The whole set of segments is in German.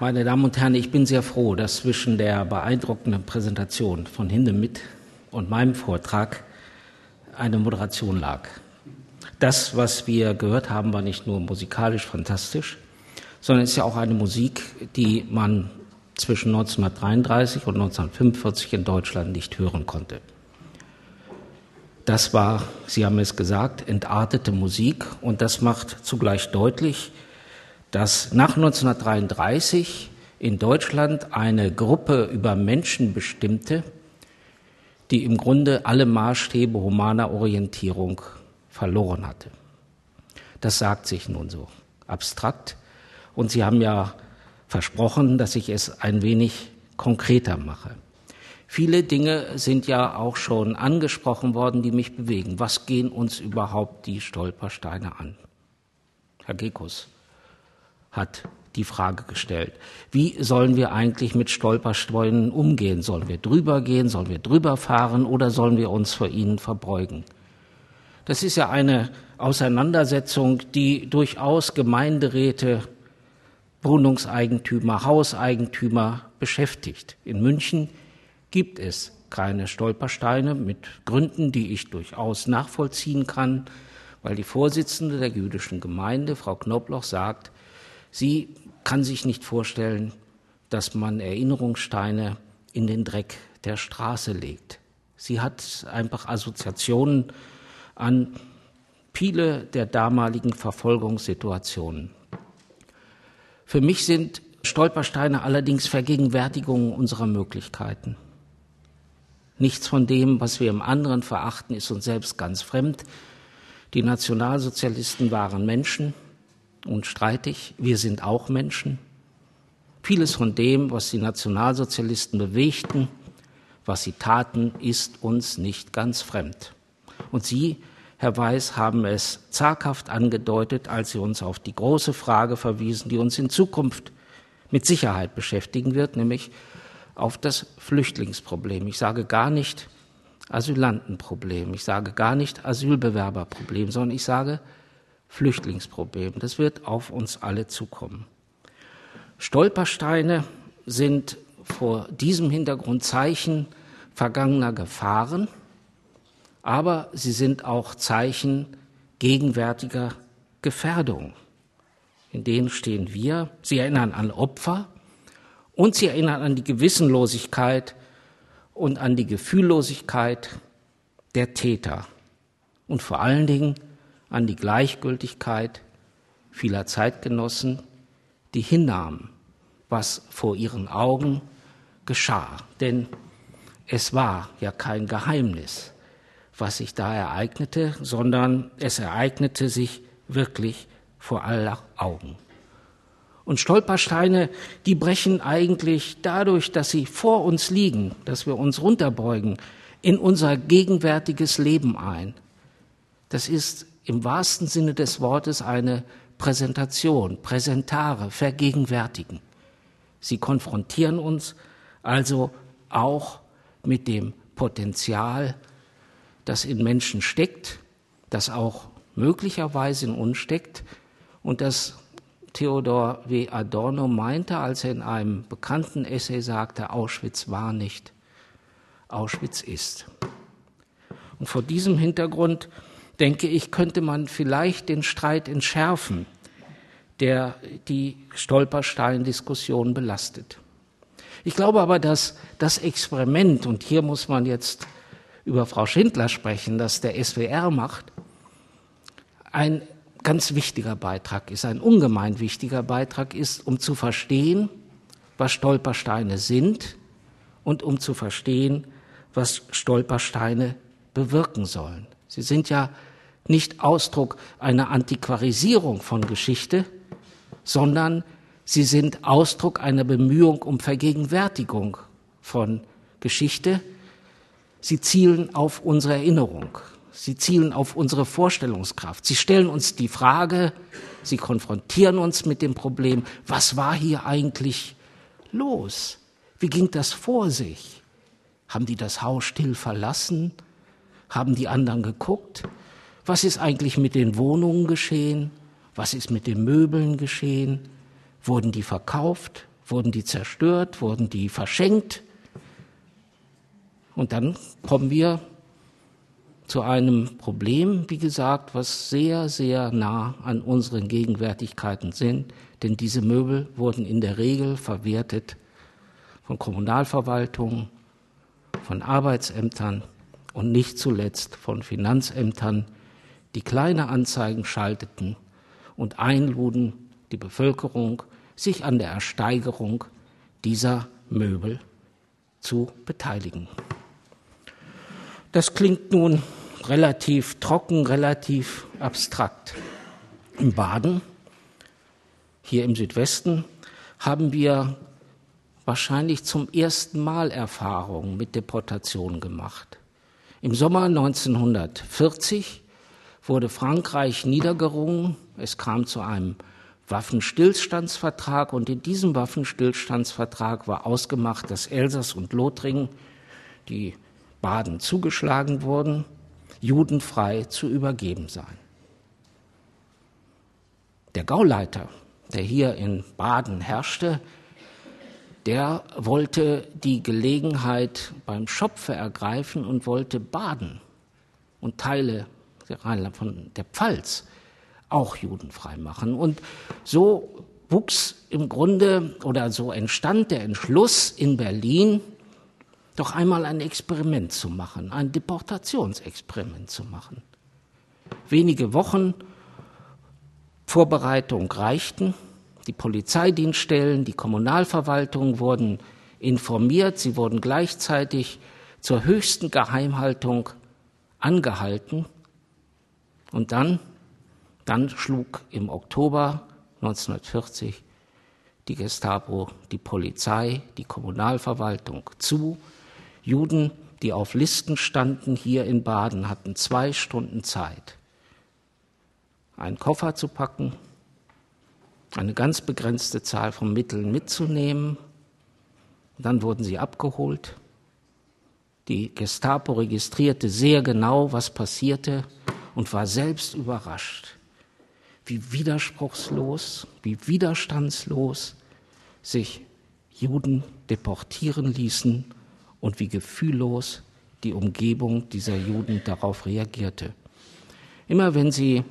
Meine Damen und Herren, ich bin sehr froh, dass zwischen der beeindruckenden Präsentation von Hindemith und meinem Vortrag eine Moderation lag. Das, was wir gehört haben, war nicht nur musikalisch fantastisch, sondern es ist ja auch eine Musik, die man zwischen 1933 und 1945 in Deutschland nicht hören konnte. Das war, Sie haben es gesagt, entartete Musik und das macht zugleich deutlich, dass nach 1933 in Deutschland eine Gruppe über Menschen bestimmte, die im Grunde alle Maßstäbe humaner Orientierung verloren hatte. Das sagt sich nun so abstrakt. Und Sie haben ja versprochen, dass ich es ein wenig konkreter mache. Viele Dinge sind ja auch schon angesprochen worden, die mich bewegen. Was gehen uns überhaupt die Stolpersteine an? Herr Gekus hat die Frage gestellt. Wie sollen wir eigentlich mit Stolpersteinen umgehen? Sollen wir drüber gehen? Sollen wir drüber fahren? Oder sollen wir uns vor ihnen verbeugen? Das ist ja eine Auseinandersetzung, die durchaus Gemeinderäte, Wohnungseigentümer, Hauseigentümer beschäftigt. In München gibt es keine Stolpersteine mit Gründen, die ich durchaus nachvollziehen kann, weil die Vorsitzende der jüdischen Gemeinde, Frau Knobloch, sagt, Sie kann sich nicht vorstellen, dass man Erinnerungssteine in den Dreck der Straße legt. Sie hat einfach Assoziationen an viele der damaligen Verfolgungssituationen. Für mich sind Stolpersteine allerdings Vergegenwärtigungen unserer Möglichkeiten. Nichts von dem, was wir im anderen verachten, ist uns selbst ganz fremd. Die Nationalsozialisten waren Menschen, unstreitig. Wir sind auch Menschen. Vieles von dem, was die Nationalsozialisten bewegten, was sie taten, ist uns nicht ganz fremd. Und Sie, Herr Weiß, haben es zaghaft angedeutet, als Sie uns auf die große Frage verwiesen, die uns in Zukunft mit Sicherheit beschäftigen wird, nämlich auf das Flüchtlingsproblem. Ich sage gar nicht Asylantenproblem, ich sage gar nicht Asylbewerberproblem, sondern ich sage Flüchtlingsproblem. Das wird auf uns alle zukommen. Stolpersteine sind vor diesem Hintergrund Zeichen vergangener Gefahren, aber sie sind auch Zeichen gegenwärtiger Gefährdung. In denen stehen wir. Sie erinnern an Opfer und sie erinnern an die Gewissenlosigkeit und an die Gefühllosigkeit der Täter und vor allen Dingen an die Gleichgültigkeit vieler Zeitgenossen, die hinnahmen, was vor ihren Augen geschah. Denn es war ja kein Geheimnis, was sich da ereignete, sondern es ereignete sich wirklich vor aller Augen. Und Stolpersteine, die brechen eigentlich dadurch, dass sie vor uns liegen, dass wir uns runterbeugen, in unser gegenwärtiges Leben ein. Das ist im wahrsten Sinne des Wortes eine Präsentation, Präsentare, vergegenwärtigen. Sie konfrontieren uns also auch mit dem Potenzial, das in Menschen steckt, das auch möglicherweise in uns steckt und das Theodor W. Adorno meinte, als er in einem bekannten Essay sagte, Auschwitz war nicht, Auschwitz ist. Und vor diesem Hintergrund denke ich, könnte man vielleicht den Streit entschärfen, der die Stolperstein-Diskussion belastet. Ich glaube aber, dass das Experiment, und hier muss man jetzt über Frau Schindler sprechen, das der SWR macht, ein ganz wichtiger Beitrag ist, ein ungemein wichtiger Beitrag ist, um zu verstehen, was Stolpersteine sind und um zu verstehen, was Stolpersteine bewirken sollen. Sie sind ja nicht Ausdruck einer Antiquarisierung von Geschichte, sondern sie sind Ausdruck einer Bemühung um Vergegenwärtigung von Geschichte. Sie zielen auf unsere Erinnerung. Sie zielen auf unsere Vorstellungskraft. Sie stellen uns die Frage, sie konfrontieren uns mit dem Problem, was war hier eigentlich los? Wie ging das vor sich? Haben die das Haus still verlassen? Haben die anderen geguckt? Was ist eigentlich mit den Wohnungen geschehen? Was ist mit den Möbeln geschehen? Wurden die verkauft? Wurden die zerstört? Wurden die verschenkt? Und dann kommen wir zu einem Problem, wie gesagt, was sehr, sehr nah an unseren Gegenwärtigkeiten sind, denn diese Möbel wurden in der Regel verwertet von Kommunalverwaltungen, von Arbeitsämtern und nicht zuletzt von Finanzämtern, die kleine Anzeigen schalteten und einluden die Bevölkerung, sich an der Ersteigerung dieser Möbel zu beteiligen. Das klingt nun relativ trocken, relativ abstrakt. Im Baden, hier im Südwesten, haben wir wahrscheinlich zum ersten Mal Erfahrungen mit Deportation gemacht. Im Sommer 1940 wurde Frankreich niedergerungen. Es kam zu einem Waffenstillstandsvertrag und in diesem Waffenstillstandsvertrag war ausgemacht, dass Elsass und Lothringen, die Baden zugeschlagen wurden, judenfrei zu übergeben seien. Der Gauleiter, der hier in Baden herrschte, der wollte die Gelegenheit beim Schopfe ergreifen und wollte Baden und Teile von der Pfalz auch judenfrei machen. Und so wuchs im Grunde oder so entstand der Entschluss in Berlin, doch einmal ein Experiment zu machen, ein Deportationsexperiment zu machen. Wenige Wochen Vorbereitung reichten. Die Polizeidienststellen, die Kommunalverwaltung wurden informiert. Sie wurden gleichzeitig zur höchsten Geheimhaltung angehalten. Und dann, dann schlug im Oktober 1940 die Gestapo, die Polizei, die Kommunalverwaltung zu. Juden, die auf Listen standen hier in Baden, hatten zwei Stunden Zeit, einen Koffer zu packen, eine ganz begrenzte Zahl von Mitteln mitzunehmen. Dann wurden sie abgeholt. Die Gestapo registrierte sehr genau, was passierte und war selbst überrascht, wie widerspruchslos, wie widerstandslos sich Juden deportieren ließen und wie gefühllos die Umgebung dieser Juden darauf reagierte. Immer wenn sie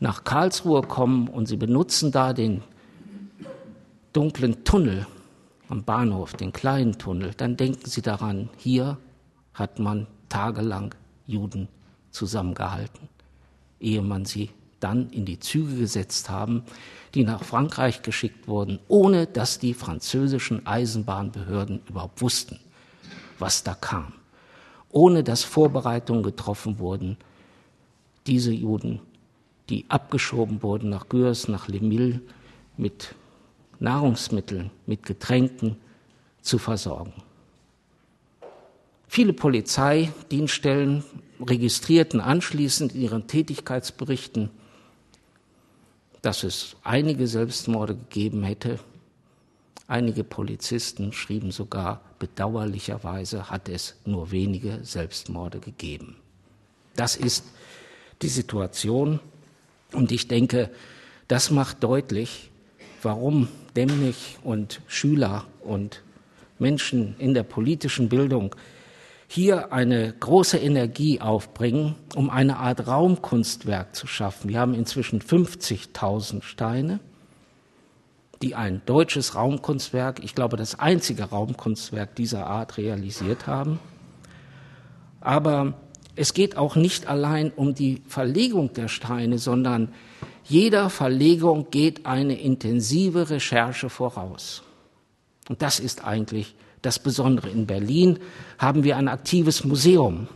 nach Karlsruhe kommen und sie benutzen da den dunklen Tunnel am Bahnhof, den kleinen Tunnel, dann denken sie daran, hier hat man tagelang Juden zusammengehalten ehe man sie dann in die Züge gesetzt haben, die nach Frankreich geschickt wurden, ohne dass die französischen Eisenbahnbehörden überhaupt wussten, was da kam, ohne dass Vorbereitungen getroffen wurden, diese Juden, die abgeschoben wurden nach Gürs, nach Lemille, mit Nahrungsmitteln, mit Getränken zu versorgen. Viele Polizeidienststellen registrierten anschließend in ihren Tätigkeitsberichten, dass es einige Selbstmorde gegeben hätte. Einige Polizisten schrieben sogar, bedauerlicherweise hat es nur wenige Selbstmorde gegeben. Das ist die Situation und ich denke, das macht deutlich, warum Demnig und Schüler und Menschen in der politischen Bildung hier eine große Energie aufbringen, um eine Art Raumkunstwerk zu schaffen. Wir haben inzwischen 50.000 Steine, die ein deutsches Raumkunstwerk, ich glaube das einzige Raumkunstwerk dieser Art realisiert haben. Aber es geht auch nicht allein um die Verlegung der Steine, sondern jeder Verlegung geht eine intensive Recherche voraus. Und das ist eigentlich das Besondere. In Berlin haben wir ein aktives Museum.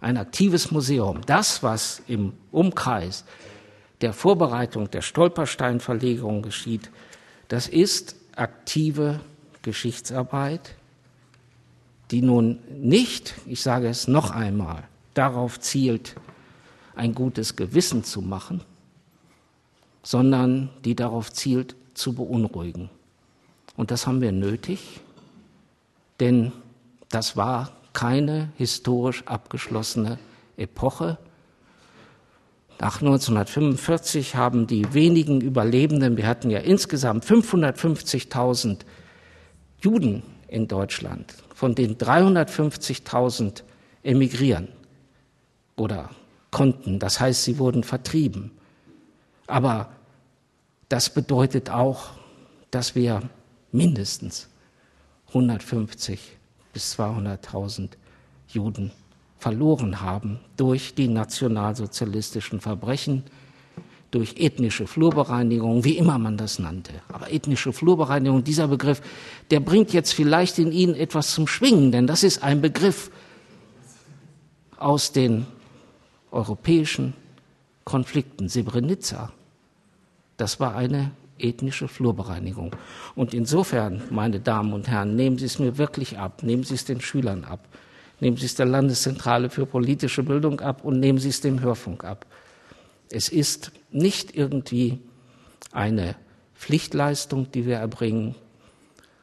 Ein aktives Museum. Das, was im Umkreis der Vorbereitung der Stolpersteinverlegung geschieht, das ist aktive Geschichtsarbeit, die nun nicht, ich sage es noch einmal, darauf zielt, ein gutes Gewissen zu machen, sondern die darauf zielt, zu beunruhigen. Und das haben wir nötig, denn das war keine historisch abgeschlossene Epoche. Nach 1945 haben die wenigen Überlebenden, wir hatten ja insgesamt 550.000 Juden in Deutschland, von denen 350.000 emigrieren oder konnten. Das heißt, sie wurden vertrieben. Aber das bedeutet auch, dass wir mindestens 150 bis 200.000 Juden verloren haben durch die nationalsozialistischen Verbrechen, durch ethnische Flurbereinigung, wie immer man das nannte. Aber ethnische Flurbereinigung, dieser Begriff, der bringt jetzt vielleicht in Ihnen etwas zum Schwingen, denn das ist ein Begriff aus den europäischen Konflikten. Srebrenica, das war eine ethnische Flurbereinigung. Und insofern, meine Damen und Herren, nehmen Sie es mir wirklich ab, nehmen Sie es den Schülern ab. Nehmen Sie es der Landeszentrale für politische Bildung ab und nehmen Sie es dem Hörfunk ab. Es ist nicht irgendwie eine Pflichtleistung, die wir erbringen,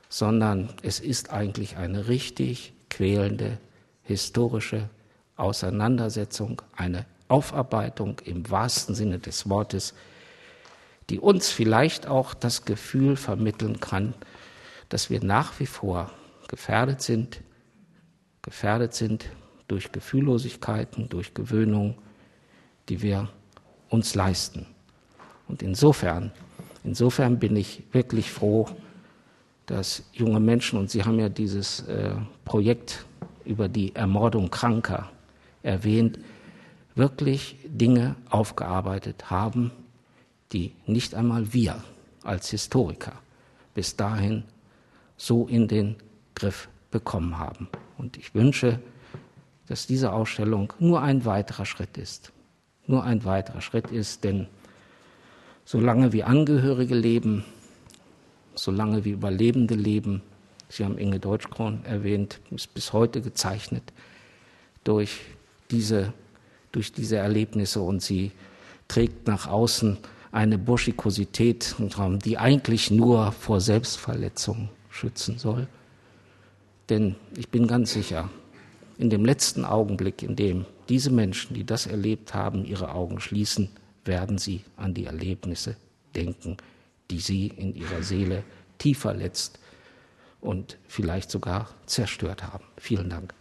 sondern es ist eigentlich eine richtig quälende historische Auseinandersetzung, eine Aufarbeitung im wahrsten Sinne des Wortes, die uns vielleicht auch das Gefühl vermitteln kann, dass wir nach wie vor gefährdet sind, gefährdet sind durch Gefühllosigkeiten, durch Gewöhnung, die wir uns leisten. Und insofern, insofern bin ich wirklich froh, dass junge Menschen, und Sie haben ja dieses äh, Projekt über die Ermordung Kranker erwähnt, wirklich Dinge aufgearbeitet haben, die nicht einmal wir als Historiker bis dahin so in den Griff bekommen haben. Und ich wünsche, dass diese Ausstellung nur ein weiterer Schritt ist. Nur ein weiterer Schritt ist, denn solange wie Angehörige leben, solange wie Überlebende leben, Sie haben Inge Deutschkron erwähnt, ist bis heute gezeichnet durch diese, durch diese Erlebnisse und sie trägt nach außen eine Burschikosität, die eigentlich nur vor Selbstverletzung schützen soll. Denn ich bin ganz sicher, in dem letzten Augenblick, in dem diese Menschen, die das erlebt haben, ihre Augen schließen, werden sie an die Erlebnisse denken, die sie in ihrer Seele tief verletzt und vielleicht sogar zerstört haben. Vielen Dank.